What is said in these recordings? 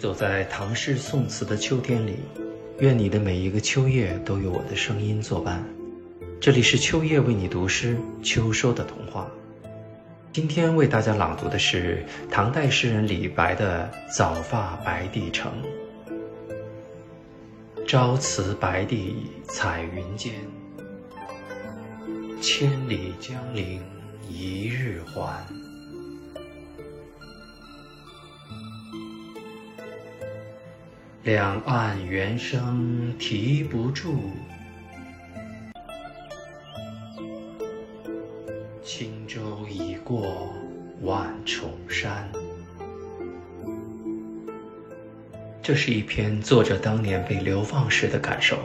走在唐诗宋词的秋天里，愿你的每一个秋夜都有我的声音作伴。这里是秋夜为你读诗，秋收的童话。今天为大家朗读的是唐代诗人李白的《早发白帝城》。朝辞白帝彩云间，千里江陵一日还。两岸猿声啼不住，轻舟已过万重山。这是一篇作者当年被流放时的感受。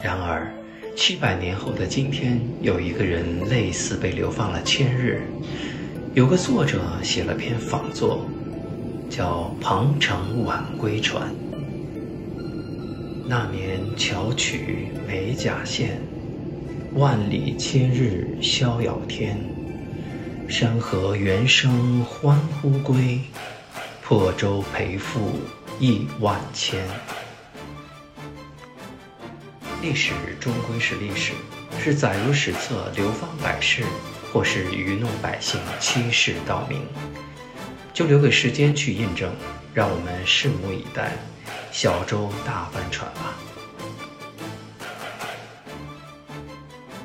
然而，七百年后的今天，有一个人类似被流放了千日，有个作者写了篇仿作。叫《庞城晚归船》。那年巧取美甲线，万里千日逍遥天。山河猿声欢呼归，破舟赔负亿万千。历史终归是历史，是载入史册流芳百世，或是愚弄百姓欺世盗名。就留给时间去印证，让我们拭目以待，小舟大帆船吧。